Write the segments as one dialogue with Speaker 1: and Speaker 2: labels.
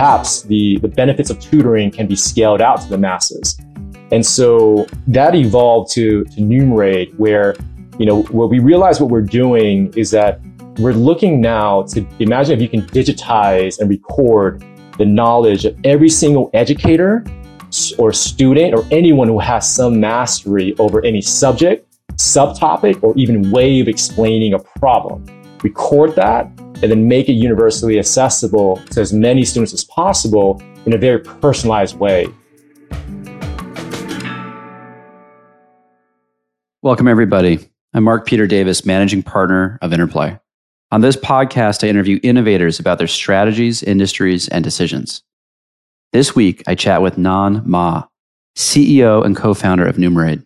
Speaker 1: perhaps the, the benefits of tutoring can be scaled out to the masses. And so that evolved to, to Numerade, where, you know, what we realized what we're doing is that we're looking now to imagine if you can digitize and record the knowledge of every single educator or student or anyone who has some mastery over any subject, subtopic, or even way of explaining a problem. Record that and then make it universally accessible to as many students as possible in a very personalized way.
Speaker 2: Welcome, everybody. I'm Mark Peter Davis, managing partner of Interplay. On this podcast, I interview innovators about their strategies, industries, and decisions. This week, I chat with Nan Ma, CEO and co founder of Numerade.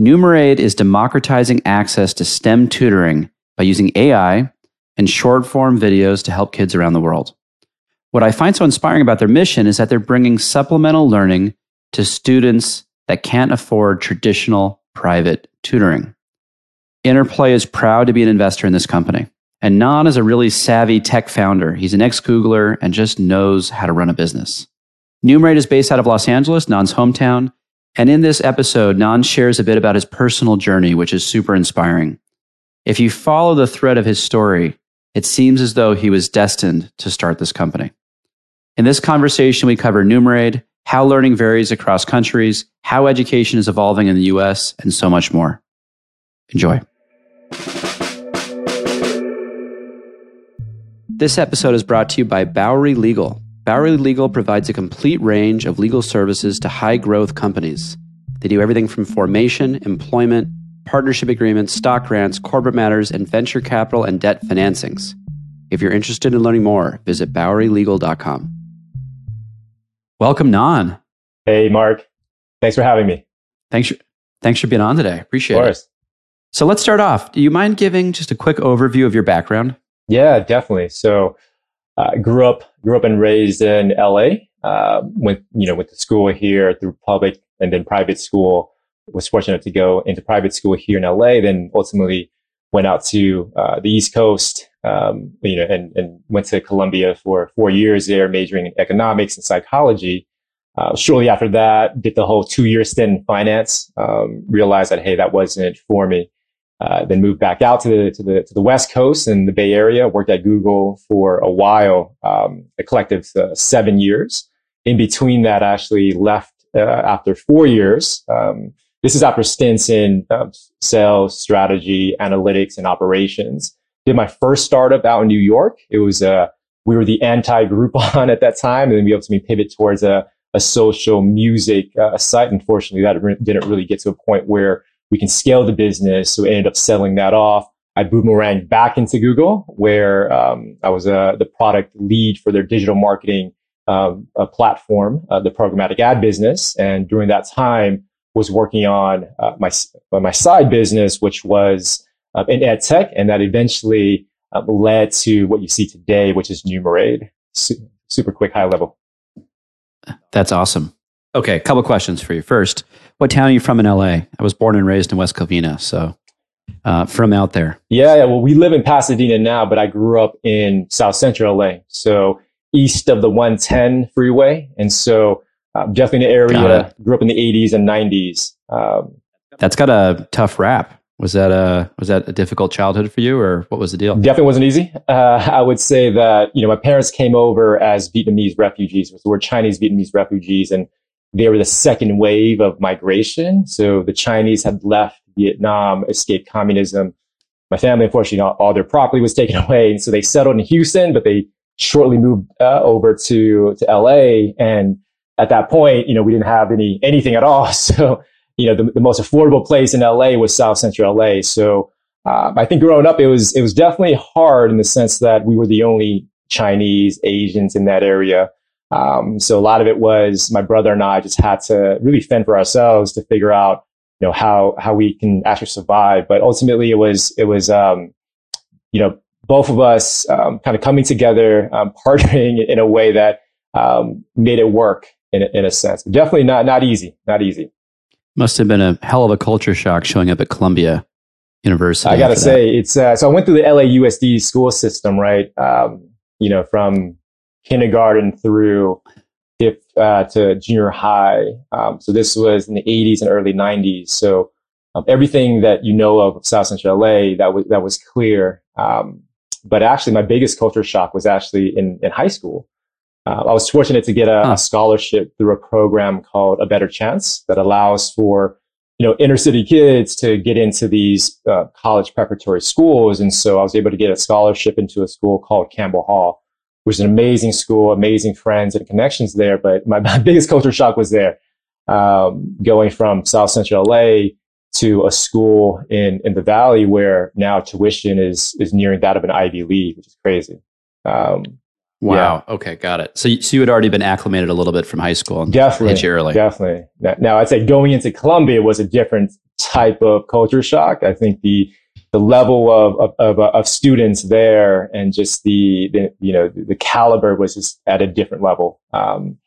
Speaker 2: Numerade is democratizing access to STEM tutoring by using AI and short form videos to help kids around the world. What I find so inspiring about their mission is that they're bringing supplemental learning to students that can't afford traditional private tutoring. Interplay is proud to be an investor in this company. And Nan is a really savvy tech founder. He's an ex Googler and just knows how to run a business. Numerade is based out of Los Angeles, Nan's hometown. And in this episode, Nan shares a bit about his personal journey, which is super inspiring. If you follow the thread of his story, it seems as though he was destined to start this company. In this conversation, we cover Numerade, how learning varies across countries, how education is evolving in the US, and so much more. Enjoy. This episode is brought to you by Bowery Legal. Bowery Legal provides a complete range of legal services to high growth companies. They do everything from formation, employment, partnership agreements, stock grants, corporate matters, and venture capital and debt financings. If you're interested in learning more, visit bowerylegal.com. Welcome, Nan.
Speaker 1: Hey, Mark. Thanks for having me.
Speaker 2: Thanks for, thanks for being on today. Appreciate it.
Speaker 1: of course.
Speaker 2: it. So let's start off. Do you mind giving just a quick overview of your background?
Speaker 1: Yeah, definitely. So, uh, grew up grew up and raised in LA. Uh, went you know went to school here through public and then private school. Was fortunate to go into private school here in LA. Then ultimately went out to uh, the East Coast. Um, you know, and and went to Columbia for four years there, majoring in economics and psychology. Uh, shortly after that, did the whole two year stint in finance. Um, realized that hey, that wasn't for me. Uh, then moved back out to the to the to the West Coast and the Bay Area. Worked at Google for a while, um, a collective uh, seven years. In between that, I actually left uh, after four years. Um, this is after stints in um, sales, strategy, analytics, and operations. Did my first startup out in New York. It was uh, we were the anti Groupon at that time, and then we ultimately pivot towards a a social music uh, site. Unfortunately, that didn't really get to a point where we can scale the business. So we ended up selling that off. I boomeranged back into Google, where um, I was uh, the product lead for their digital marketing um, platform, uh, the programmatic ad business. And during that time, was working on uh, my my side business, which was uh, in ed tech, and that eventually uh, led to what you see today, which is Numerade. Su- super quick, high level.
Speaker 2: That's awesome. Okay, a couple questions for you. First, what town are you from in LA? I was born and raised in West Covina, so uh, from out there.
Speaker 1: Yeah, yeah, well, we live in Pasadena now, but I grew up in South Central LA, so east of the 110 freeway, and so uh, definitely an area. Grew up in the 80s and 90s. Um,
Speaker 2: That's got a tough rap. Was that a was that a difficult childhood for you, or what was the deal?
Speaker 1: Definitely wasn't easy. Uh, I would say that you know my parents came over as Vietnamese refugees. So we're Chinese Vietnamese refugees, and they were the second wave of migration. So the Chinese had left Vietnam, escaped communism. My family, unfortunately, all, all their property was taken away. And so they settled in Houston, but they shortly moved uh, over to, to LA. And at that point, you know, we didn't have any, anything at all. So, you know, the, the most affordable place in LA was South Central LA. So, uh, I think growing up, it was, it was definitely hard in the sense that we were the only Chinese Asians in that area. Um, so a lot of it was my brother and I just had to really fend for ourselves to figure out, you know, how, how we can actually survive. But ultimately it was, it was, um, you know, both of us, um, kind of coming together, um, partnering in a way that, um, made it work in a, in a sense. But definitely not, not easy, not easy.
Speaker 2: Must have been a hell of a culture shock showing up at Columbia University.
Speaker 1: I gotta say, it's, uh, so I went through the LAUSD school system, right? Um, you know, from kindergarten through fifth uh, to junior high. Um, so this was in the 80s and early 90s. So um, everything that you know of South Central LA that was that was clear. Um, but actually, my biggest culture shock was actually in in high school. Uh, I was fortunate to get a, huh. a, scholarship through a program called A Better Chance that allows for you know inner city kids to get into these uh, college preparatory schools, and so I was able to get a scholarship into a school called Campbell Hall, which is an amazing school, amazing friends and connections there. But my, my biggest culture shock was there, um, going from South Central LA to a school in in the valley where now tuition is is nearing that of an Ivy League, which is crazy. Um,
Speaker 2: wow. Yeah. Okay, got it. So, so you had already been acclimated a little bit from high school. And
Speaker 1: definitely,
Speaker 2: hit you early.
Speaker 1: Definitely. Now, I'd say going into Columbia was a different type of culture shock. I think the the level of of, of, of students there and just the, the you know the caliber was just at a different level. Um,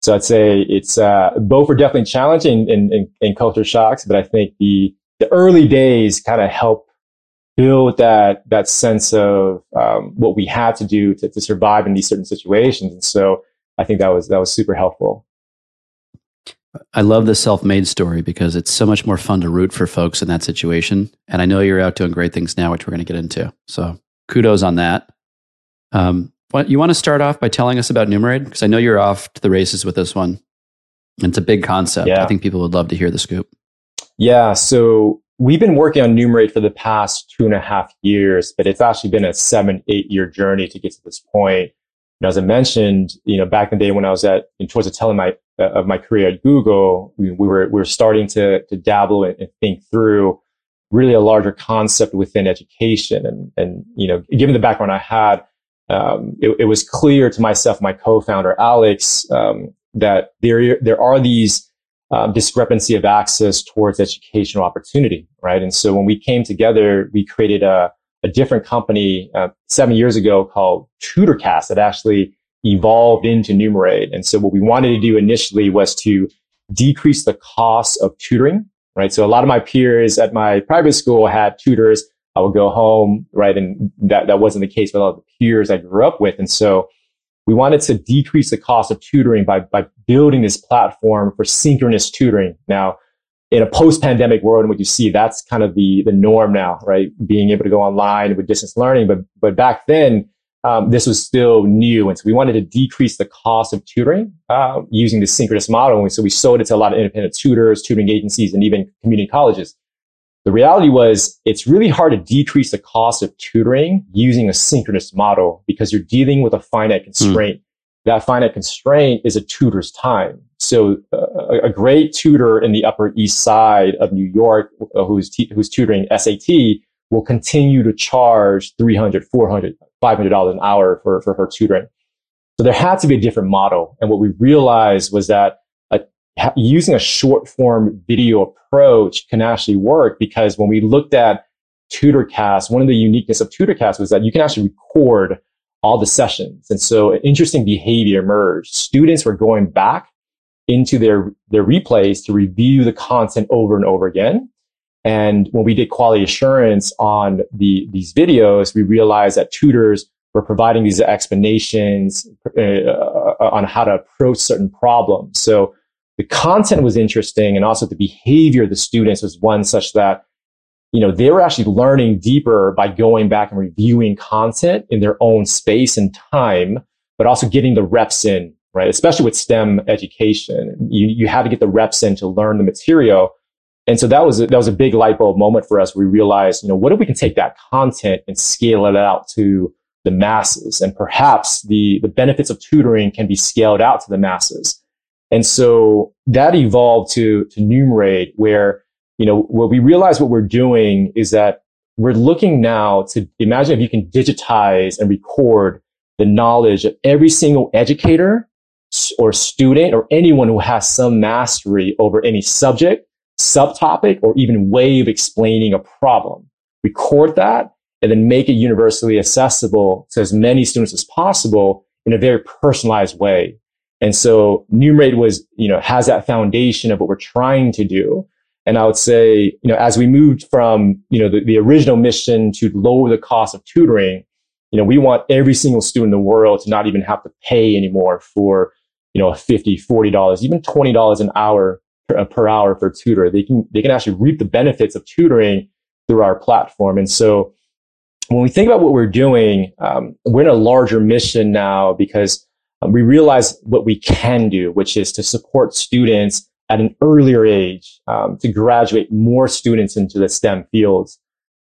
Speaker 1: so I'd say it's uh, both are definitely challenging in, in, in, culture shocks, but I think the the early days kind of help build that that sense of um, what we had to do to, to survive in these certain situations. And so I think that was that was super helpful.
Speaker 2: I love the self-made story because it's so much more fun to root for folks in that situation. And I know you're out doing great things now, which we're going to get into. So kudos on that. Um, what, you want to start off by telling us about Numerade? Because I know you're off to the races with this one. It's a big concept. Yeah. I think people would love to hear the scoop.
Speaker 1: Yeah. So we've been working on Numerade for the past two and a half years, but it's actually been a seven, eight year journey to get to this point. And as I mentioned, you know, back in the day when I was at towards the tail my uh, of my career at Google, we, we, were we were starting to to dabble and, and think through really a larger concept within education. And and you know, given the background I had, um, it, it, was clear to myself, my co-founder Alex, um, that there there are these um, discrepancy of access towards educational opportunity, right? And so when we came together, we created a, a different company uh, seven years ago called TutorCast that actually evolved into Numerade. And so what we wanted to do initially was to decrease the cost of tutoring, right? So a lot of my peers at my private school had tutors I would go home, right? And that, that wasn't the case with all the peers I grew up with. And so we wanted to decrease the cost of tutoring by, by building this platform for synchronous tutoring. Now, in a post-pandemic world, and what you see, that's kind of the, the norm now, right? Being able to go online with distance learning. But, but back then, um, this was still new. And so we wanted to decrease the cost of tutoring uh, using the synchronous model. And so we sold it to a lot of independent tutors, tutoring agencies, and even community colleges. The reality was it's really hard to decrease the cost of tutoring using a synchronous model because you're dealing with a finite constraint. Mm. That finite constraint is a tutor's time. So uh, a great tutor in the Upper East Side of New York uh, who's, t- who's tutoring SAT will continue to charge 300, 400, 500 dollars an hour for, for her tutoring. So there had to be a different model. And what we realized was that using a short form video approach can actually work because when we looked at TutorCast, one of the uniqueness of TutorCast was that you can actually record all the sessions. And so an interesting behavior emerged. Students were going back into their, their replays to review the content over and over again. And when we did quality assurance on the, these videos, we realized that tutors were providing these explanations uh, on how to approach certain problems. So the content was interesting and also the behavior of the students was one such that you know they were actually learning deeper by going back and reviewing content in their own space and time but also getting the reps in right? Especially with stem education. You, you had to get the reps in to learn the material. And so that was a, that was a big light bulb moment for us. We realized you know what if we can take that content and scale it out to the masses? And perhaps the the benefits of tutoring can be scaled out to the masses and so that evolved to, to Numerade where, you know, what we realize what we're doing is that we're looking now to imagine if you can digitize and record the knowledge of every single educator or student or anyone who has some mastery over any subject, subtopic, or even way of explaining a problem. Record that and then make it universally accessible to as many students as possible in a very personalized way. And so Numerade was, you know, has that foundation of what we're trying to do. And I would say, you know, as we moved from, you know, the, the original mission to lower the cost of tutoring, you know, we want every single student in the world to not even have to pay anymore for, you know, 50, 40 dollars, even 20 dollars an hour per, uh, per hour for tutor. They can they can actually reap the benefits of tutoring through our platform. And so when we think about what we're doing, um, we're in a larger mission now because we realize what we can do, which is to support students at an earlier age um, to graduate more students into the STEM fields,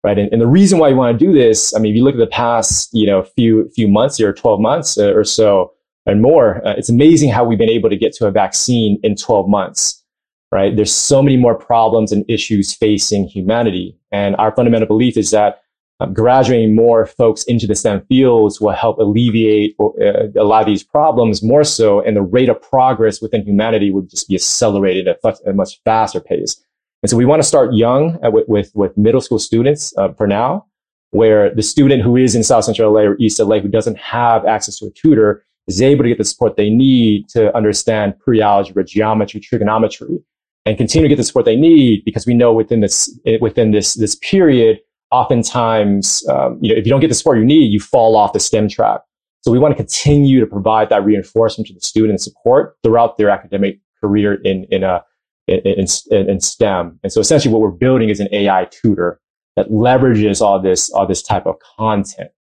Speaker 1: right? And, and, the reason why we want to do this, I mean, if you look at the past, you know, few few months or 12 months uh, or so and more, uh, it's amazing how we've been able to get to a vaccine in 12 months, right? There's so many more problems and issues facing humanity, and our fundamental belief is that um, graduating more folks into the STEM fields will help alleviate or, uh, a lot of these problems more so, and the rate of progress within humanity would just be accelerated at a much faster pace. And so we want to start young uh, with, with, with, middle school students uh, for now, where the student who is in South Central LA or East LA who doesn't have access to a tutor is able to get the support they need to understand pre-algebra, geometry, trigonometry, and continue to get the support they need because we know within this within this this period oftentimes, um, you know, if you don't get the support you need, you fall off the STEM track. So we want to continue to provide that reinforcement to the student and support throughout their academic career in in a in, in, in STEM. And so essentially, what we're building is an AI tutor that leverages all this all this type of content.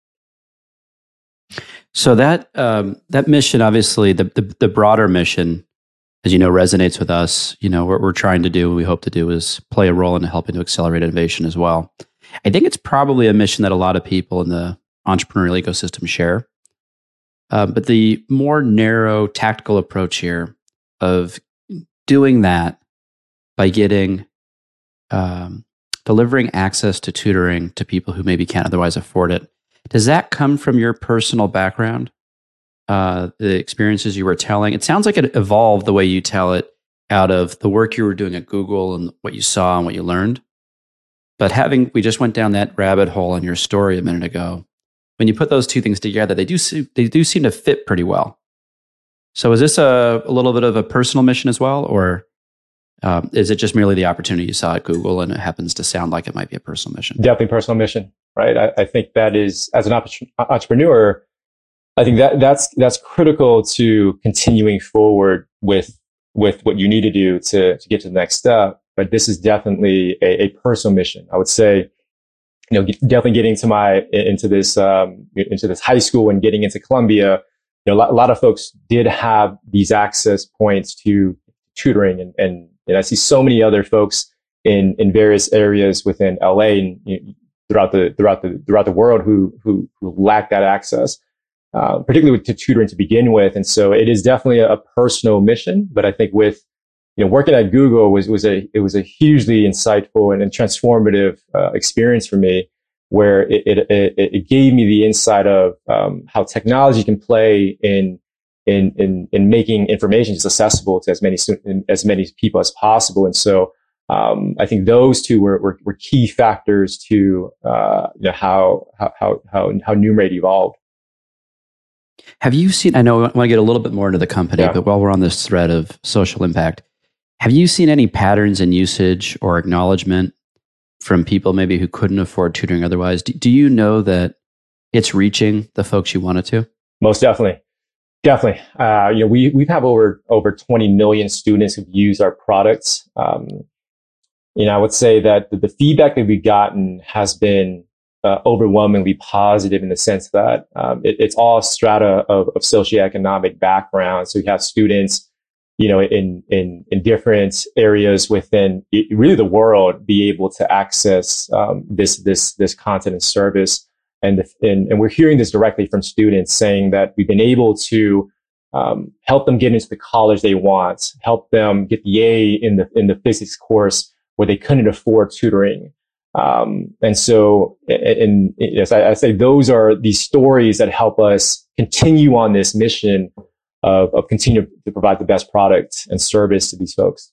Speaker 2: So that um, that mission, obviously, the, the, the broader mission, as you know, resonates with us. You know, what we're trying to do, we hope to do, is play a role in helping to accelerate innovation as well. I think it's probably a mission that a lot of people in the entrepreneurial ecosystem share. Uh, but the more narrow tactical approach here of doing that by getting um, delivering access to tutoring to people who maybe can't otherwise afford it. Does that come from your personal background? Uh, the experiences you were telling? It sounds like it evolved the way you tell it out of the work you were doing at Google and what you saw and what you learned. But having, we just went down that rabbit hole in your story a minute ago. When you put those two things together, they do, they do seem to fit pretty well. So is this a, a little bit of a personal mission as well? Or um, is it just merely the opportunity you saw at Google and it happens to sound like it might be a personal mission?
Speaker 1: Definitely personal mission, right? I, I think that is, as an entrepreneur, I think that that's, that's critical to continuing forward with, with what you need to do to, to get to the next step but this is definitely a, a personal mission. I would say, you know, definitely getting to my into this um, into this high school and getting into Columbia. You know, a lot, a lot, of folks did have these access points to tutoring, and, and, and I see so many other folks in in various areas within LA and you know, throughout the throughout the throughout the world who who, who lack that access. Uh, particularly to tutoring to begin with. And so it is definitely a, a personal mission, but I think with you know, working at Google was, was a, it was a hugely insightful and, and transformative uh, experience for me where it, it, it, it, gave me the insight of um, how technology can play in, in, in, in making information just accessible to as many, as many people as possible. And so, um, I think those two were, were, were key factors to, uh, you know, how, how, how, how, Numerade evolved.
Speaker 2: Have you seen? I know I want to get a little bit more into the company, yeah. but while we're on this thread of social impact, have you seen any patterns in usage or acknowledgement from people maybe who couldn't afford tutoring otherwise? Do, do you know that it's reaching the folks you want it to?
Speaker 1: Most definitely. Definitely. Uh, you know, we, we have over, over 20 million students who've used our products. Um, you know, I would say that the, the feedback that we've gotten has been uh, overwhelmingly positive in the sense that um, it, it's all strata of, of socioeconomic background. So you have students you know, in, in, in different areas within really the world, be able to access um, this, this, this content and service. And, the, and, and we're hearing this directly from students saying that we've been able to um, help them get into the college they want, help them get the A in the, in the physics course where they couldn't afford tutoring. Um, and so, and, and yes, I, I say those are these stories that help us continue on this mission of, of continue to provide the best product and service to these folks.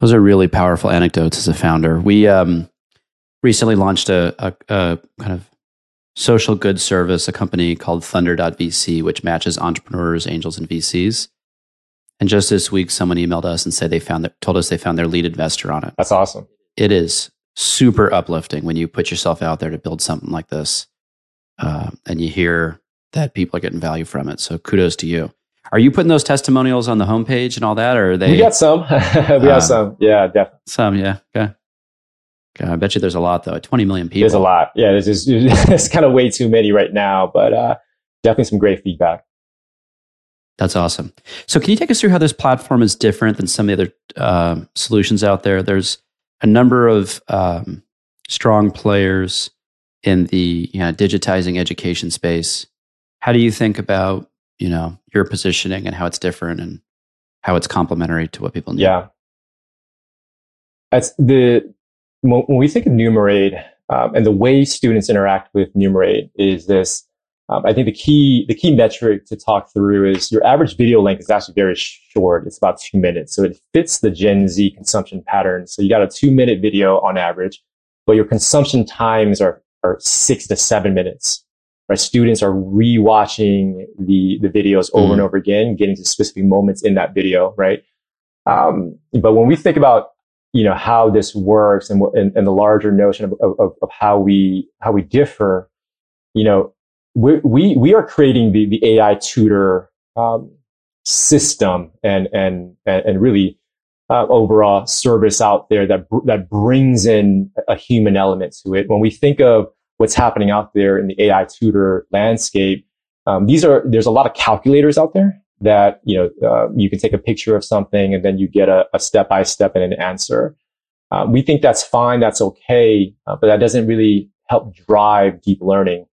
Speaker 2: Those are really powerful anecdotes as a founder. We um, recently launched a, a, a, kind of social good service, a company called Thunder.vc, which matches entrepreneurs, angels, and VCs. And just this week, someone emailed us and said they found that, told us they found their lead investor on it.
Speaker 1: That's awesome.
Speaker 2: It is super uplifting when you put yourself out there to build something like this. uh, and you hear that people are getting value from it. So kudos to you. Are you putting those testimonials on the homepage and all that, or are they?
Speaker 1: We got some. we have uh, some. Yeah, definitely.
Speaker 2: Some. Yeah. Okay. Okay. I bet you there's a lot though. 20 million people.
Speaker 1: There's a lot. Yeah. There's just, it's kind of way too many right now, but uh, definitely some great feedback.
Speaker 2: That's awesome. So, can you take us through how this platform is different than some of the other uh, solutions out there? There's a number of um, strong players in the you know, digitizing education space. How do you think about you know your positioning and how it's different and how it's complementary to what people need?
Speaker 1: Yeah, that's the when we think of Numerade um, and the way students interact with Numerade is this um, I think the key the key metric to talk through is your average video length is actually very short. It's about two minutes, so it fits the Gen Z consumption pattern. So you got a two minute video on average, but your consumption times are are six to seven minutes. Right, students are rewatching the the videos over mm and over again, getting to specific moments in that video. Right, um, but when we think about you know how this works and, and, and the larger notion of, of, of how we how we differ, you know we we we are creating the the AI tutor um, system and and and really uh, overall service out there that that brings in a human element to it. When we think of what's happening out there in the AI tutor landscape, um, these are there's a lot of calculators out there that you know uh, you can take a picture of something and then you get a, step by step and an answer. Uh, we think that's fine, that's okay, uh, but that doesn't really help drive deep learning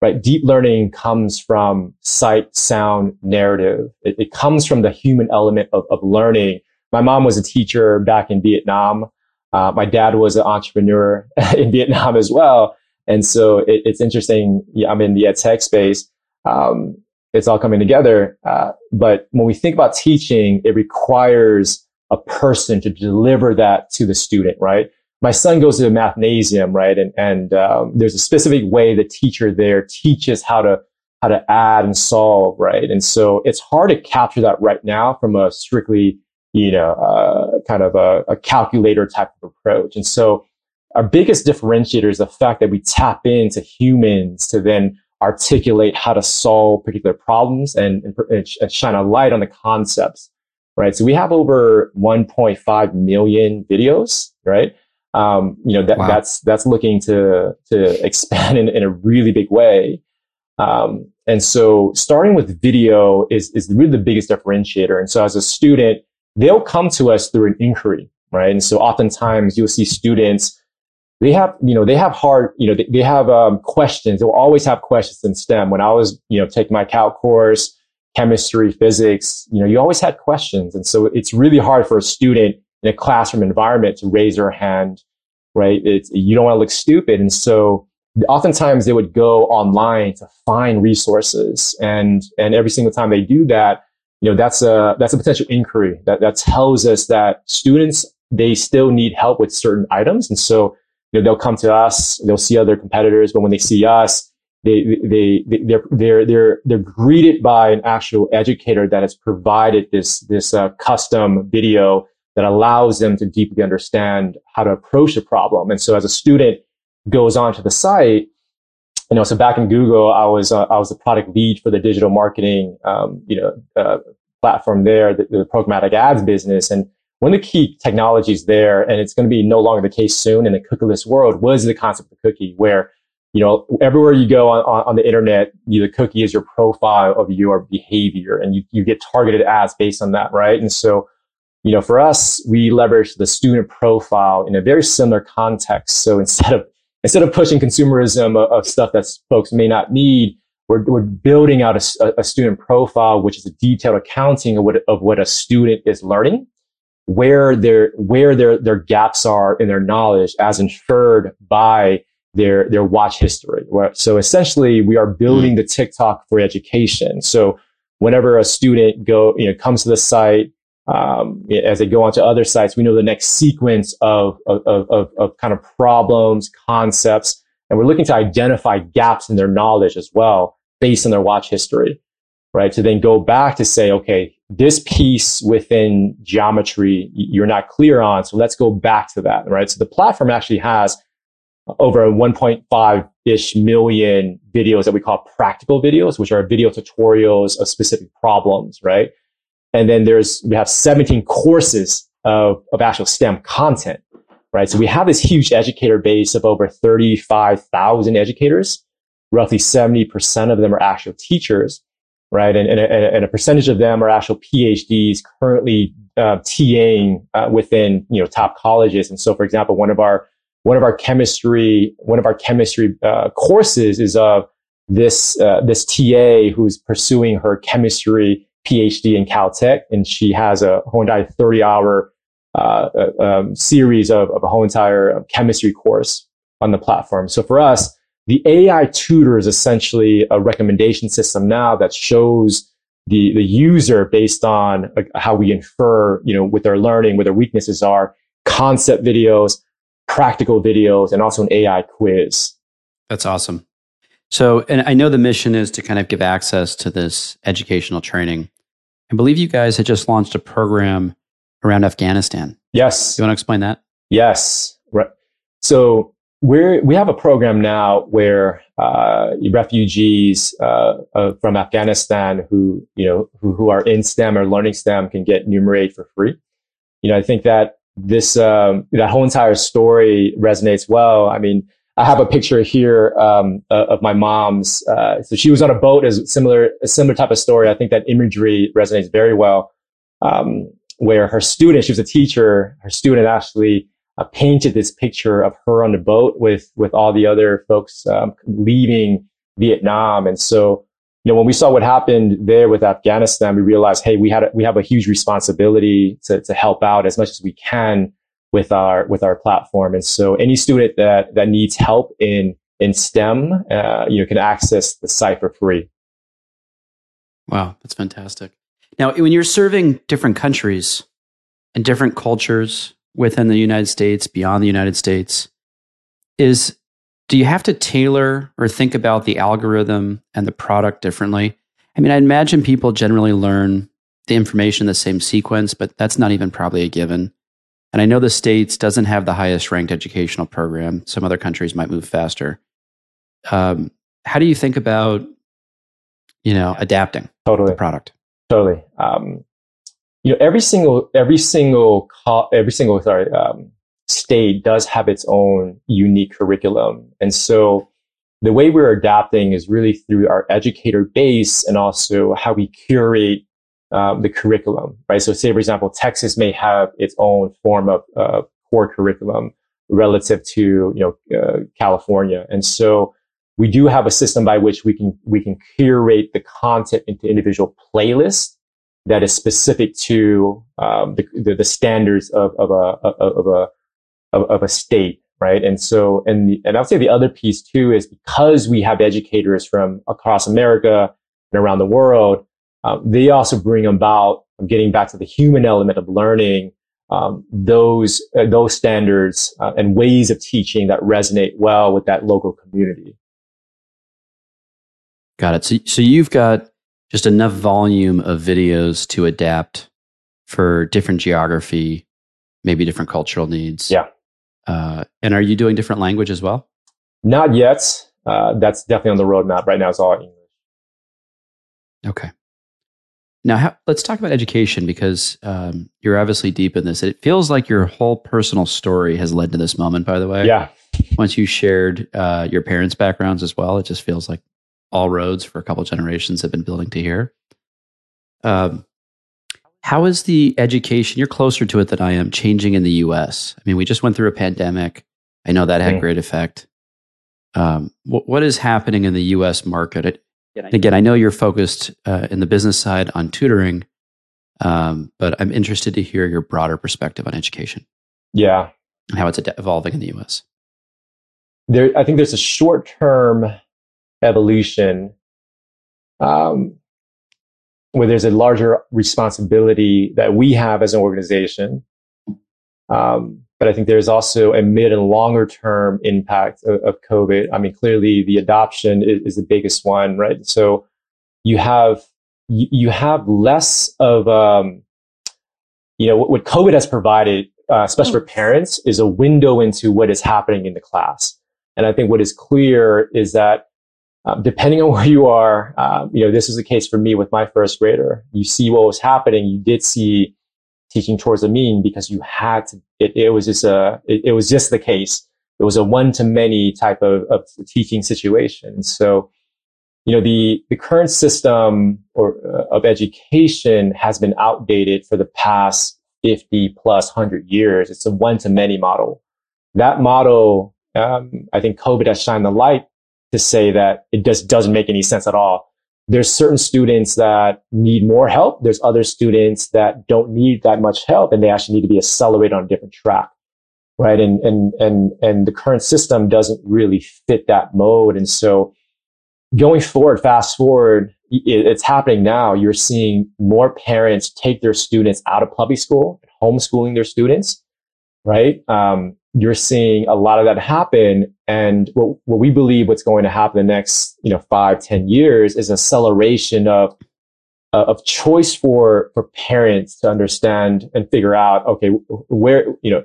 Speaker 1: right? Deep learning comes from sight, sound, narrative. It, it comes from the human element of, of, learning. My mom was a teacher back in Vietnam. Uh, my dad was an entrepreneur in Vietnam as well. And so it, it's interesting. Yeah, I'm in the ed tech space. Um, it's all coming together. Uh, but when we think about teaching, it requires a person to deliver that to the student, right? my son goes to the mathnasium, right? And, and um, there's a specific way the teacher there teaches how to how to add and solve, right? And so it's hard to capture that right now from a strictly, you know, uh, kind of a, a calculator type of approach. And so our biggest differentiator is the fact that we tap into humans to then articulate how to solve particular problems and, and, and shine a light on the concepts, right? So we have over 1.5 million videos, right? um, you know that, wow. that's that's looking to to expand in, in a really big way. Um, and so starting with video is is really the biggest differentiator. And so as a student, they'll come to us through an inquiry, right? And so oftentimes you'll see students they have you know they have hard you know they, they have um, questions. They'll always have questions in STEM. When I was you know taking my calc course, chemistry, physics, you know you always had questions, and so it's really hard for a student in a classroom environment to raise their hand, right? It's, you don't want to look stupid. And so oftentimes they would go online to find resources. And, and every single time they do that, you know, that's a, that's a potential inquiry that, that tells us that students, they still need help with certain items. And so, you know, they'll come to us, they'll see other competitors, but when they see us, they, they, they, they're, they're, they're, they're greeted by an actual educator that has provided this, this uh, custom video that allows them to deeply understand how to approach a problem. And so as a student goes onto the site, you know, so back in Google, I was uh, I was the product lead for the digital marketing, um, you know, uh, platform there, the, the, programmatic ads business. And one of the key technologies there, and it's going to be no longer the case soon in the cookieless world, was the concept of cookie, where you know everywhere you go on, on, on the internet, you, the cookie is your profile of your behavior, and you you get targeted ads based on that, right? And so you know, for us, we leverage the student profile in a very similar context. So instead of instead of pushing consumerism of, of stuff that folks may not need, we're, we're building out a, a, student profile, which is a detailed accounting of what, of what a student is learning, where their where their their gaps are in their knowledge, as inferred by their their watch history. So essentially, we are building the TikTok for education. So whenever a student go you know comes to the site um, as they go onto other sites, we know the next sequence of, of, of, of, kind of problems, concepts, and we're looking to identify gaps in their knowledge as well based on their watch history, right? To then go back to say, okay, this piece within geometry you're not clear on, so let's go back to that, right? So the platform actually has over 1.5 ish million videos that we call practical videos, which are video tutorials of specific problems, right? And then there's, we have 17 courses of, of actual STEM content, right? So we have this huge educator base of over 35,000 educators. Roughly 70% of them are actual teachers, right? And, and, a, and a percentage of them are actual PhDs currently uh, TAing uh, within, you know, top colleges. And so, for example, one of our one of our chemistry one of our chemistry uh, courses is of this uh, this TA who's pursuing her chemistry PhD in Caltech, and she has a entire thirty hour uh, uh, um, series of, of a whole entire chemistry course on the platform. So for us, the AI tutor is essentially a recommendation system now that shows the the user based on how we infer, you know, with their learning, what their weaknesses are, concept videos practical videos, and also an AI quiz.
Speaker 2: That's awesome. So, and I know the mission is to kind of give access to this educational training. I believe you guys had just launched a program around Afghanistan.
Speaker 1: Yes.
Speaker 2: You want to explain that?
Speaker 1: Yes. Right. So we're we have a program now where uh, refugees uh, uh, from Afghanistan who you know who, who are in STEM or learning STEM can get Numerade for free. You know, I think that this um, that whole entire story resonates well. I mean, I have a picture here um, uh, of my mom's. Uh, so she was on a boat, as similar a similar type of story. I think that imagery resonates very well. Um, where her student, she was a teacher, her student actually uh, painted this picture of her on the boat with with all the other folks um, leaving Vietnam, and so you know, when we saw what happened there with Afghanistan, we realized, hey, we had a, we have a huge responsibility to, to help out as much as we can with our with our platform. And so, any student that that needs help in in STEM, uh, you know, can access the site for free.
Speaker 2: Wow, that's fantastic. Now, when you're serving different countries and different cultures within the United States, beyond the United States, is do you have to tailor or think about the algorithm and the product differently? I mean, I imagine people generally learn the information in the same sequence, but that's not even probably a given. And I know the States doesn't have the highest ranked educational program. Some other countries might move faster. Um, how do you think about, you know, adapting
Speaker 1: totally
Speaker 2: the product?
Speaker 1: Totally. Um, you know, every single, every single, every single, sorry, um, state does have its own unique curriculum. And so the way we're adapting is really through our educator base and also how we curate um, the curriculum, right? So say, for example, Texas may have its own form of uh, core curriculum relative to, you know, uh, California. And so we do have a system by which we can, we can curate the content into individual playlists that is specific to um, the, the, the, standards of, of a, of a, of, of a state, right? And so, and and I'll say the other piece too is because we have educators from across America and around the world, um, they also bring about getting back to the human element of learning. Um, those uh, those standards uh, and ways of teaching that resonate well with that local community.
Speaker 2: Got it. So, so you've got just enough volume of videos to adapt for different geography, maybe different cultural needs.
Speaker 1: Yeah.
Speaker 2: Uh, and are you doing different language as well?
Speaker 1: Not yet. Uh, that's definitely on the roadmap. Right now, it's all English.
Speaker 2: Okay. Now, how, let's talk about education because um, you're obviously deep in this. It feels like your whole personal story has led to this moment, by the way.
Speaker 1: Yeah.
Speaker 2: Once you shared uh, your parents' backgrounds as well, it just feels like all roads for a couple generations have been building to here. Um, how is the education, you're closer to it than I am, changing in the US? I mean, we just went through a pandemic. I know that had mm. great effect. Um, what, what is happening in the US market? It, again, I know you're focused uh, in the business side on tutoring, um, but I'm interested to hear your broader perspective on education.
Speaker 1: Yeah.
Speaker 2: And how it's evolving in the US.
Speaker 1: There, I think there's a short term evolution um, where there's a larger responsibility that we have as an organization. Um, but I think there's also a mid and longer term impact of, of COVID. I mean, clearly the adoption is, is, the biggest one, right? So you have you, have less of um, you know what, what COVID has provided, uh, especially for parents, is a window into what is happening in the class. And I think what is clear is that um, depending on where you are, um, you know, this was the case for me with my first grader. You see what was happening. You did see teaching towards the mean because you had to, it, it was just a, it, it, was just the case. It was a one to many type of, of teaching situation. So, you know, the, the current system or uh, of education has been outdated for the past 50 plus 100 years. It's a one to many model. That model, um, I think COVID has shined the light to say that it just doesn't make any sense at all. There's certain students that need more help. There's other students that don't need that much help and they actually need to be accelerated on a different track. Right. And, and, and, and the current system doesn't really fit that mode. And so going forward, fast forward, it's happening now. You're seeing more parents take their students out of public school, and homeschooling their students, right? Um, you're seeing a lot of that happen. And what, what we believe what's going to happen in the next, you know, five, ten years is acceleration of, uh, of choice for, for parents to understand and figure out, okay, where, you know,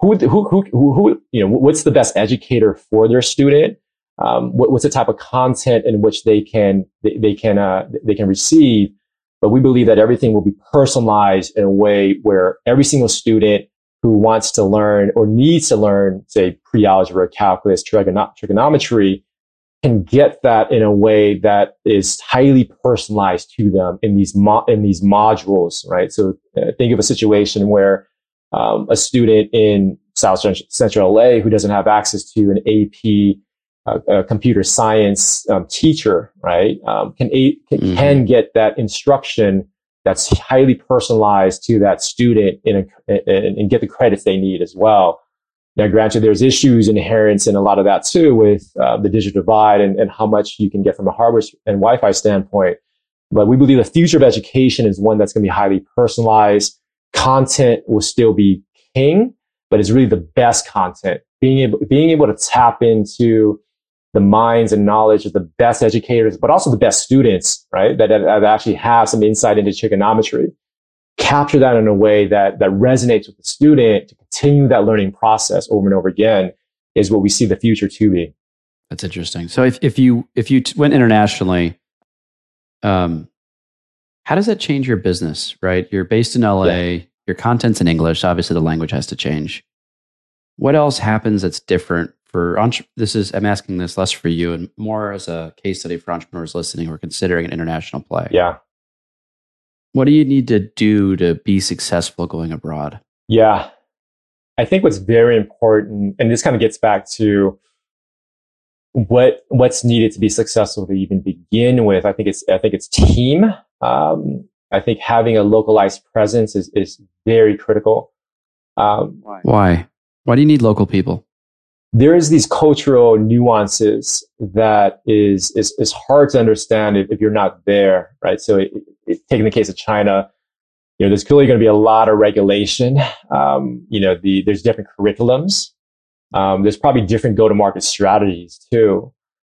Speaker 1: who, who, who, who, you know, what's the best educator for their student? Um, what, what's the type of content in which they can, they, they can, uh, they can receive? But we believe that everything will be personalized in a way where every single student who wants to learn or needs to learn, say, pre-algebra, calculus, trigonometry, can get that in a way that is highly personalized to them in these mo- in these modules, right? So uh, think of a situation where um, a student in South Central LA who doesn't have access to an AP uh, computer science um, teacher, right, um, can can, mm-hmm. can get that instruction that's highly personalized to that student and, and get the credits they need as well. Now, granted, there's issues inherent in a lot of that too with uh, the digital divide and, and how much you can get from a hardware and Wi-Fi standpoint. But we believe the future of education is one that's going to be highly personalized. Content will still be king, but it's really the best content. Being able, being able to tap into the minds and knowledge of the best educators, but also the best students, right? That, that actually have some insight into trigonometry. Capture that in a way that, that resonates with the student to continue that learning process over and over again is what we see the future to be.
Speaker 2: That's interesting. So if, if you, if you went internationally, um, how does that change your business, right? You're based in LA, yeah. your content's in English. Obviously the language has to change. What else happens that's different for this is I'm asking this less for you and more as a case study for entrepreneurs listening who are considering an international play.
Speaker 1: Yeah.
Speaker 2: What do you need to do to be successful going abroad?
Speaker 1: Yeah. I think what's very important, and this kind of gets back to what what's needed to be successful to even begin with. I think it's I think it's team. Um, I think having a localized presence is is very critical.
Speaker 2: Um, Why? Why? Why do you need local people?
Speaker 1: There is these cultural nuances that is is, is hard to understand if, if you're not there, right? So, it, it, taking the case of China, you know, there's clearly going to be a lot of regulation. Um, you know, the there's different curriculums. Um, there's probably different go-to-market strategies too,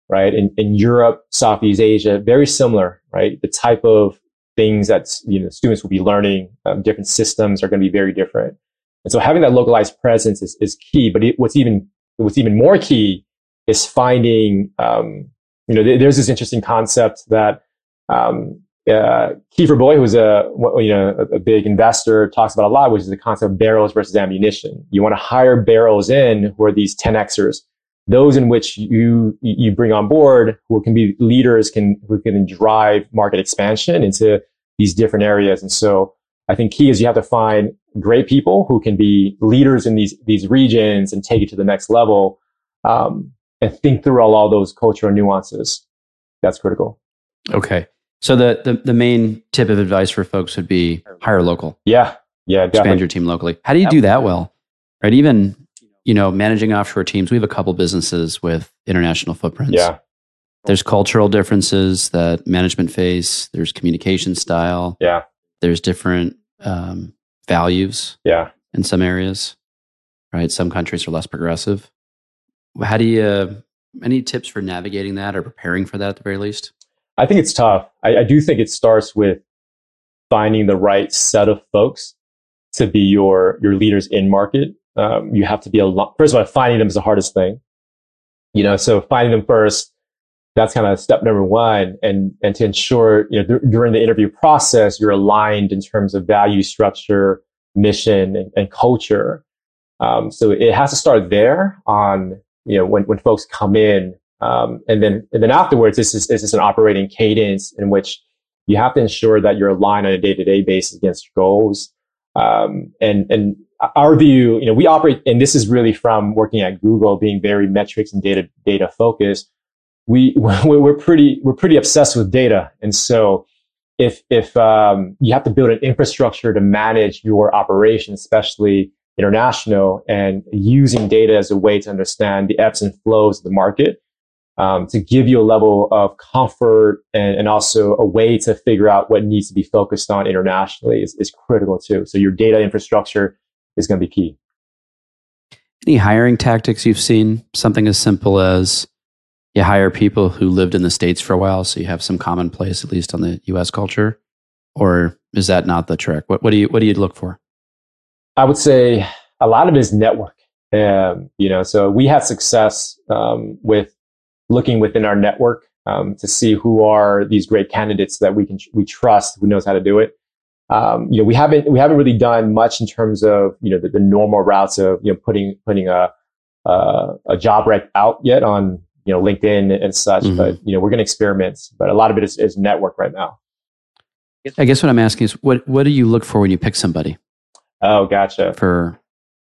Speaker 1: right? In, in Europe, Southeast Asia, very similar, right? The type of things that you know students will be learning, um, different systems are going to be very different. And so having that localized presence is, is key. But it, what's even what's even more key is finding, um, you know, th- there's this interesting concept that um, uh, Keith Rabois, who's a you know a, a, big investor, talks about a lot, which is the concept of barrels versus ammunition. You want to hire barrels in who are these 10xers, those in which you you bring on board who can be leaders, can who can drive market expansion into these different areas. And so I think key is you have to find great people who can be leaders in these these regions and take it to the next level um, and think through all, all those cultural nuances. That's critical.
Speaker 2: Okay. So the, the the main tip of advice for folks would be hire local.
Speaker 1: Yeah. Yeah
Speaker 2: expand definitely. your team locally. How do you do that well? Right? Even you know managing offshore teams. We have a couple businesses with international footprints.
Speaker 1: Yeah.
Speaker 2: There's cultural differences that management face. There's communication style.
Speaker 1: Yeah.
Speaker 2: There's different um, values
Speaker 1: yeah.
Speaker 2: in some areas right? Some countries are less progressive. How do you uh, any tips for navigating that or preparing for that at the very least?
Speaker 1: I think it's tough. I, I do think it starts with finding the right set of folks to be your your leaders in market. Um, you have to be a lot first of all finding them is the hardest thing. You know, so finding them first, that's kind of step number one. And, and to ensure, you know, th- during the interview process, you're aligned in terms of value structure, mission, and, and culture. Um, so it has to start there on, you know, when, when folks come in. Um, and then, and then afterwards, this is, this is an operating cadence in which you have to ensure that you're aligned on a day to day basis against goals. Um, and, and our view, you know, we operate, and this is really from working at Google, being very metrics and data, data focused. We, we're pretty, we're pretty obsessed with data. And so if, if, um, you have to build an infrastructure to manage your operation, especially international and using data as a way to understand the ebbs and flows of the market, um, to give you a level of comfort and, and, also a way to figure out what needs to be focused on internationally is, is critical too. So your data infrastructure is going to be key.
Speaker 2: Any hiring tactics you've seen? Something as simple as you hire people who lived in the States for a while, so you have some commonplace, at least on the US culture? Or is that not the trick? What, what do you what do you look for?
Speaker 1: I would say a lot of it is network. Um, you know, so we had success um, with looking within our network um, to see who are these great candidates that we can we trust, who knows how to do it. Um, you know, we haven't we haven't really done much in terms of you know the, the normal routes of you know putting putting a uh, a job rec out yet on you know LinkedIn and such. Mm-hmm. But you know, we're going to experiment. But a lot of it is, is network right now.
Speaker 2: I guess what I'm asking is what what do you look for when you pick somebody?
Speaker 1: Oh, gotcha.
Speaker 2: For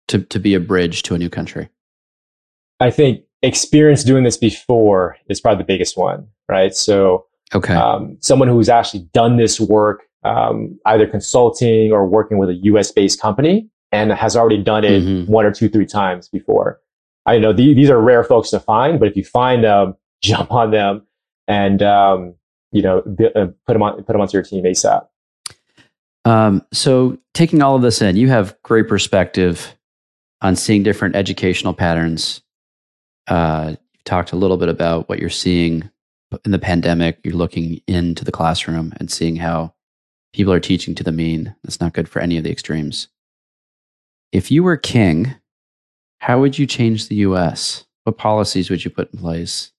Speaker 2: to to be a bridge to a new country.
Speaker 1: I think experience doing this before is probably the biggest one, right? So,
Speaker 2: okay,
Speaker 1: um, someone who's actually done this work, um, either consulting or working with a U.S. based company, and has already done it mm-hmm. one or two, three times before. I know the, these are rare folks to find, but if you find them, jump on them and um, you know uh, put them on put them onto your team ASAP.
Speaker 2: Um, so, taking all of this in, you have great perspective on seeing different educational patterns uh, you talked a little bit about what you're seeing in the pandemic. You're looking into the classroom and seeing how people are teaching to the mean. That's not good for any of the extremes. If you were king, how would you change the US? What policies would you put in place?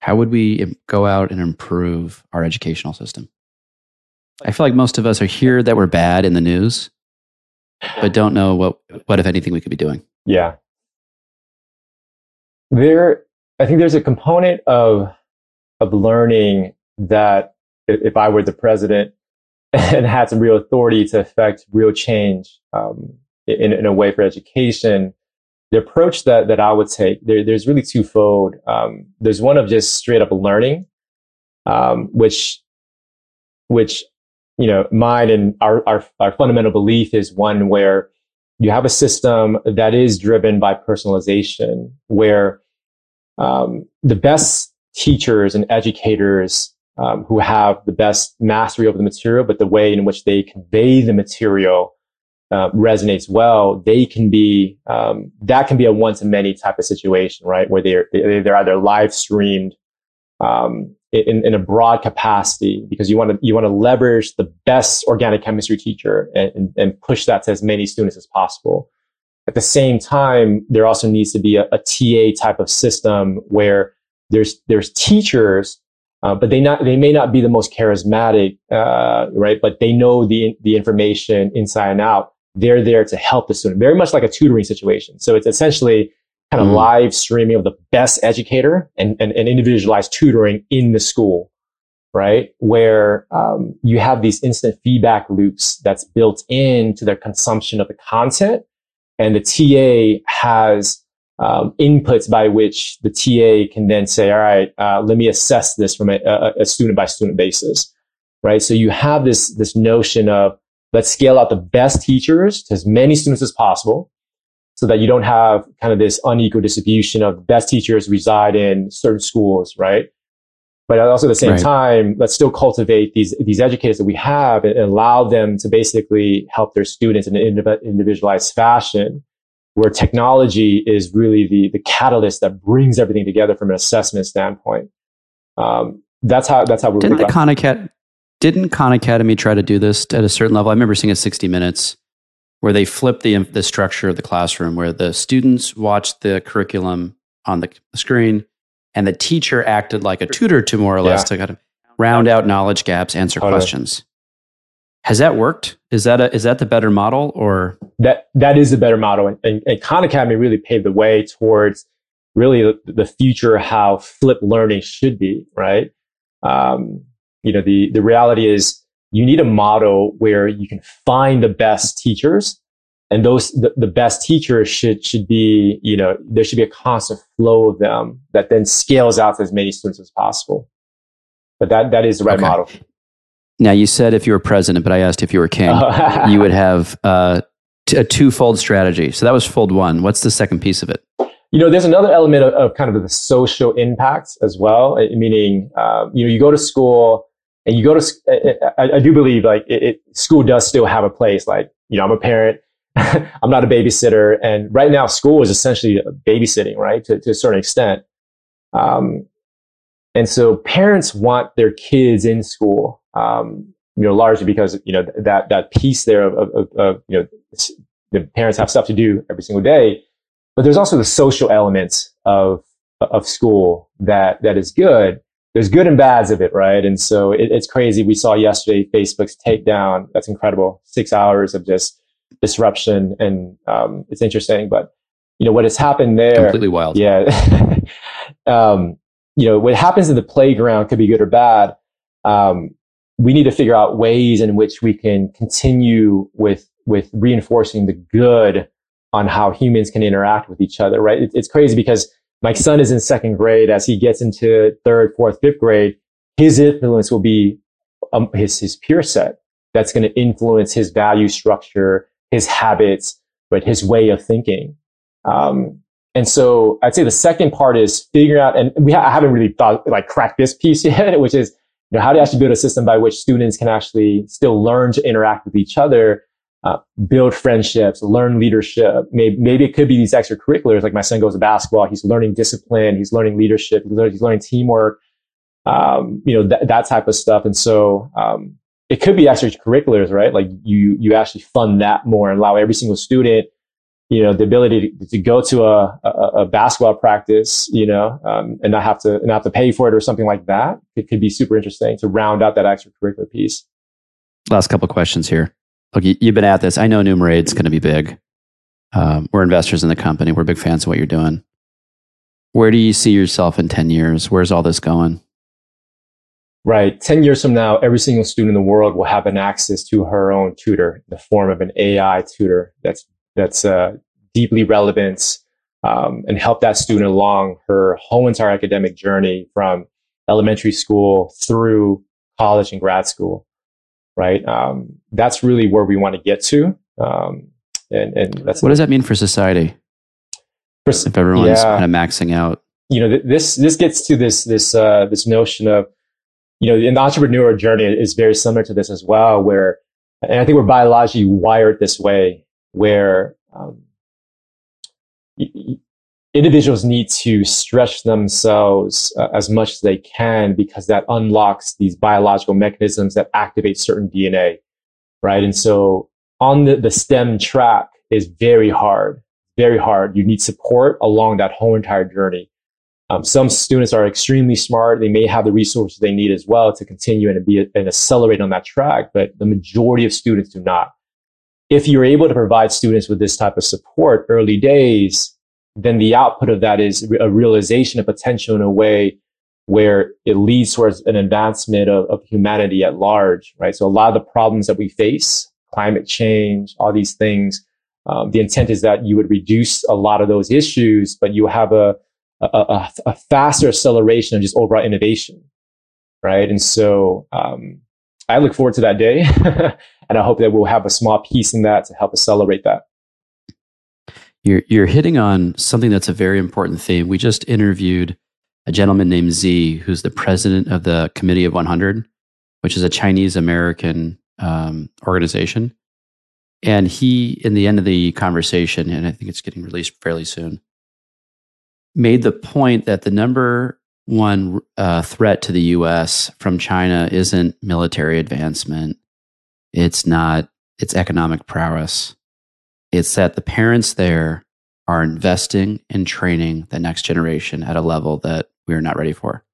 Speaker 2: How would we go out and improve our educational system? I feel like most of us are here that we're bad in the news, but don't know what, what if anything, we could be doing.
Speaker 1: Yeah there i think there's a component of of learning that if i were the president and had some real authority to affect real change um, in, in a way for education the approach that that i would take there, there's really twofold. Um, there's one of just straight up learning um, which which you know mine and our, our our fundamental belief is one where you have a system that is driven by personalization where um, the best teachers and educators um, who have the best mastery over the material, but the way in which they convey the material uh, resonates well, they can be um, that can be a one to many type of situation, right? Where they're they're either live streamed um, in, in a broad capacity because you want to you want to leverage the best organic chemistry teacher and, and push that to as many students as possible. At the same time, there also needs to be a, a TA type of system where there's there's teachers, uh, but they not they may not be the most charismatic, uh, right? But they know the the information inside and out. They're there to help the student, very much like a tutoring situation. So it's essentially kind of mm. live streaming of the best educator and, and, and individualized tutoring in the school right? Where um, you have these instant feedback loops that's built into their consumption of the content and the TA has um, inputs by which the TA can then say, all right, uh, let me assess this from a, a, student by student basis, right? So you have this, this notion of let's scale out the best teachers to as many students as possible so that you don't have kind of this unequal distribution of best teachers reside in certain schools, right? But also at the same right. time, let's still cultivate these, these educators that we have and allow them to basically help their students in an individualized fashion where technology is really the, the catalyst that brings everything together from an assessment standpoint. Um, that's how, that's how we're
Speaker 2: didn't the Khan Academy, didn't Khan Academy try to do this at a certain level? I remember seeing a 60 minutes where they flipped the, the structure of the classroom where the students watched the curriculum on the screen, and the teacher acted like a tutor to more or less
Speaker 1: Yeah.
Speaker 2: to kind of round out knowledge gaps, answer
Speaker 1: Totally.
Speaker 2: questions. Has that worked? Is that a, is that the better model or
Speaker 1: that that is a better model and, and, and khan academy really paved the way towards really the, the future how flipped learning should be right um, you know the the reality is you need a model where you can find the best teachers and those the, the best teachers should should be you know there should be a constant flow of them that then scales out to as many students as possible but that that is the right
Speaker 2: Okay.
Speaker 1: model
Speaker 2: now you said if you were president, but I asked if you were king, you would have uh, t- a twofold strategy. So that was fold one. What's the second piece of it?
Speaker 1: You know, there's another element of, of kind of the social impact as well. uh, Meaning, um, you know, you go to school and you go to. I do believe like it, it, school does still have a place. Like, you know, I'm a parent. I'm not a babysitter, and right now, school is essentially babysitting, right, to, to a certain extent. Um, and so, parents want their kids in school. Um, you know, largely because you know that that piece there of, of, of you know the parents have stuff to do every single day but there's also the social elements of of school that that is good. There's good and bads of it, right? And so it, it's crazy. We saw yesterday Facebook's takedown. That's incredible. Six hours of just disruption, and um, it's interesting. But you know what has happened there?
Speaker 2: Completely wild.
Speaker 1: Yeah. um, you know, what happens in the playground could be good or bad. Um, we need to figure out ways in which we can continue with with reinforcing the good on how humans can interact with each other. Right? It, it's crazy because my son is in second grade. As he gets into third, fourth, fifth grade, his influence will be um, his his peer set. That's going to influence his value structure, his habits, but His way of thinking. Um, and so I'd say the second part is figuring out, and we ha- I haven't really thought like cracked this piece yet, which is you know how actually build a system by which students can actually still learn to interact with each other, uh, build friendships, learn leadership. Maybe, maybe it could be these extracurriculars. Like my son goes to basketball, he's learning discipline, he's learning leadership, he's learning, he's learning teamwork, um, you know that that type of stuff. And so um, it could be extracurriculars, right? Like you you actually fund that more and allow every single student you know the ability to, to go to a, a, a basketball practice you know um, and not have to not have to pay for it or something like that it could be super interesting to round out that extracurricular piece
Speaker 2: Last couple questions here. Look, you, you've been at this. I know Numerade's going to be big. Um, we're investors in the company. We're big fans of what you're doing. Where do you see yourself in 10 years? Where's all this going?
Speaker 1: right 10 years from now every single student in the world will have an access to her own tutor in the form of an ai tutor that's that's uh, deeply relevant um, and help that student along her whole entire academic journey from elementary school through college and grad school right um, that's really where we want to get to um, and, and that's
Speaker 2: What does that mean for society if everyone's
Speaker 1: Yeah.
Speaker 2: kind of maxing out?
Speaker 1: you know th- this this gets to this this uh, this notion of you know in the entrepreneurial journey is very similar to this as well where and i think we're biologically wired this way where um, y- individuals need to stretch themselves uh, as much as they can because that unlocks these biological mechanisms that activate certain dna right and so on the, the stem track is very hard very hard you need support along that whole entire journey um, some students are extremely smart. They may have the resources they need as well to continue and be and accelerate on that track, but the majority of students do not. If you're able to provide students with this type of support early days, then the output of that is a realization of potential in a way where it leads towards an advancement of, of humanity at large, right? So a lot of the problems that we face, climate change, all these things, um, the intent is that you would reduce a lot of those issues, but you have a a, a, faster acceleration of just overall innovation, right? And so um, I look forward to that day, and I hope that we'll have a small piece in that to help accelerate that.
Speaker 2: You're, you're hitting on something that's a very important theme. We just interviewed a gentleman named Z, who's the president of the Committee of 100, which is a Chinese American um, organization. And he, in the end of the conversation, and I think it's getting released fairly soon, made the point that the number one uh, threat to the US from China isn't military advancement, it's not, it's economic prowess. It's that the parents there are investing in training the next generation at a level that we are not ready for.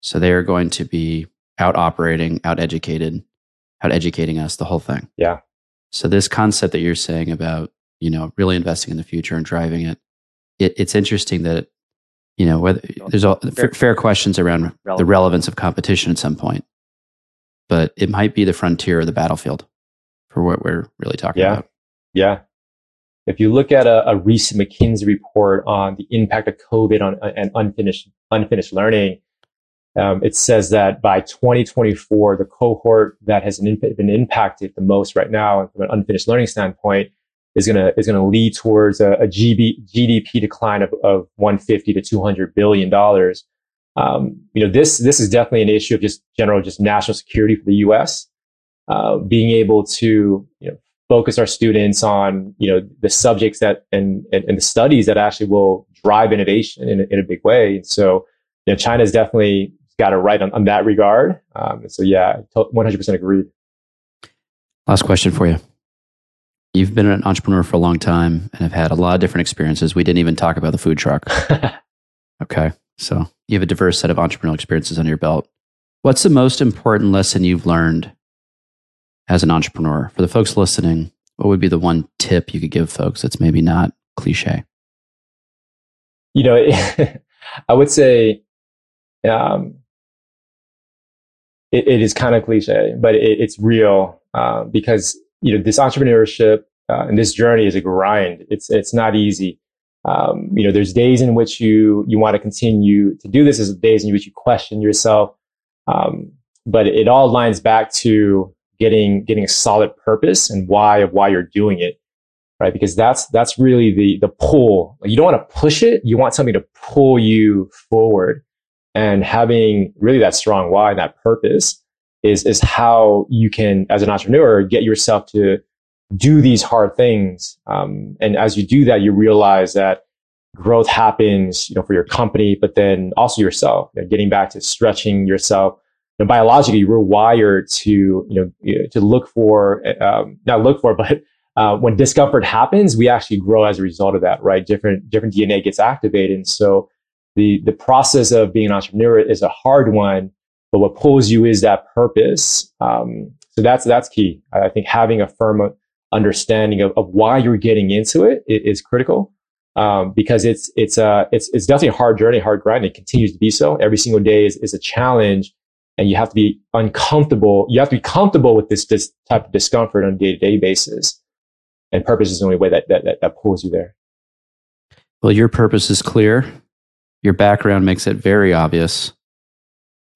Speaker 2: So they are going to be out operating, out educated, out educating us, the whole thing.
Speaker 1: Yeah.
Speaker 2: So this concept that you're saying about, you know, really investing in the future and driving it, it it's interesting that, you know, whether there's all fair, fair questions around the relevance of competition at some point, but it might be the frontier or the battlefield for what we're really talking
Speaker 1: yeah.
Speaker 2: about.
Speaker 1: Yeah. If you look at a, a, recent McKinsey report on the impact of COVID on and unfinished unfinished learning, um, it says that by 2024, the cohort that has been impacted the most right now from an unfinished learning standpoint is going to is going to lead towards a, a GB, GDP decline of, of 150 to 200 billion dollars. Um, you know, this this is definitely an issue of just general just national security for the U.S. Uh, being able to you know focus our students on you know the subjects that and and, and the studies that actually will drive innovation in, in a big way. So, you know, China is definitely got it right on, on that regard. Um, so yeah, 100% agreed.
Speaker 2: Last question for you. You've been an entrepreneur for a long time and have had a lot of different experiences. We didn't even talk about the food truck. okay. So you have a diverse set of entrepreneurial experiences under your belt. What's the most important lesson you've learned as an entrepreneur? For the folks listening, what would be the one tip you could give folks that's maybe not cliche?
Speaker 1: You know, I would say um, it, it is kind of cliche, but it, it's real uh, because you know this entrepreneurship uh, and this journey is a grind. It's it's not easy. Um, you know, there's days in which you you want to continue to do this. There's days in which you question yourself, um, but it all lines back to getting getting a solid purpose and why of why you're doing it, right? Because that's that's really the the pull. You don't want to push it. You want something to pull you forward and having really that strong why and that purpose is is how you can as an entrepreneur get yourself to do these hard things um, and as you do that you realize that growth happens you know for your company but then also yourself you know, getting back to stretching yourself you know, biologically we're wired to you know to look for um, not look for but uh, when discomfort happens we actually grow as a result of that right different different dna gets activated and so the the process of being an entrepreneur is a hard one, but what pulls you is that purpose. Um, so that's that's key. I think having a firm understanding of, of why you're getting into it is critical um, because it's it's uh it's it's definitely a hard journey, hard grind. It continues to be so. Every single day is is a challenge, and you have to be uncomfortable. You have to be comfortable with this this type of discomfort on a day to day basis. And purpose is the only way that, that that that pulls you there.
Speaker 2: Well, your purpose is clear. Your background makes it very obvious,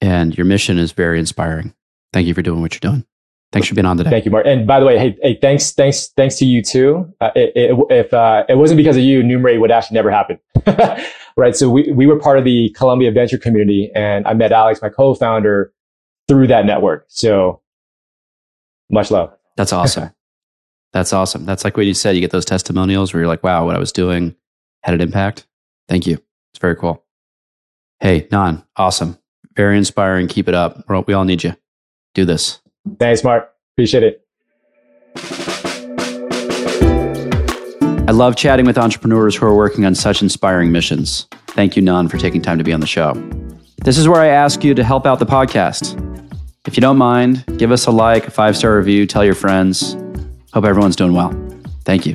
Speaker 2: and your mission is very inspiring. Thank you for doing what you're doing. Thanks for being on today.
Speaker 1: Thank you, Mark. And by the way, hey, hey, thanks, thanks, thanks to you too. Uh, it, it, if uh, it wasn't because of you, Numerade would actually never happen, right? So we we were part of the Columbia Venture community, and I met Alex, my co-founder, through that network. So much love.
Speaker 2: That's awesome. That's awesome. That's like what you said. You get those testimonials where you're like, "Wow, what I was doing had an impact." Thank you. It's very cool. Hey, Nan, awesome. Very inspiring. Keep it up. We all need you. Do this.
Speaker 1: Thanks, Mark. Appreciate it.
Speaker 2: I love chatting with entrepreneurs who are working on such inspiring missions. Thank you, Nan, for taking time to be on the show. This is where I ask you to help out the podcast. If you don't mind, give us a like, a five star review, tell your friends. Hope everyone's doing well. Thank you.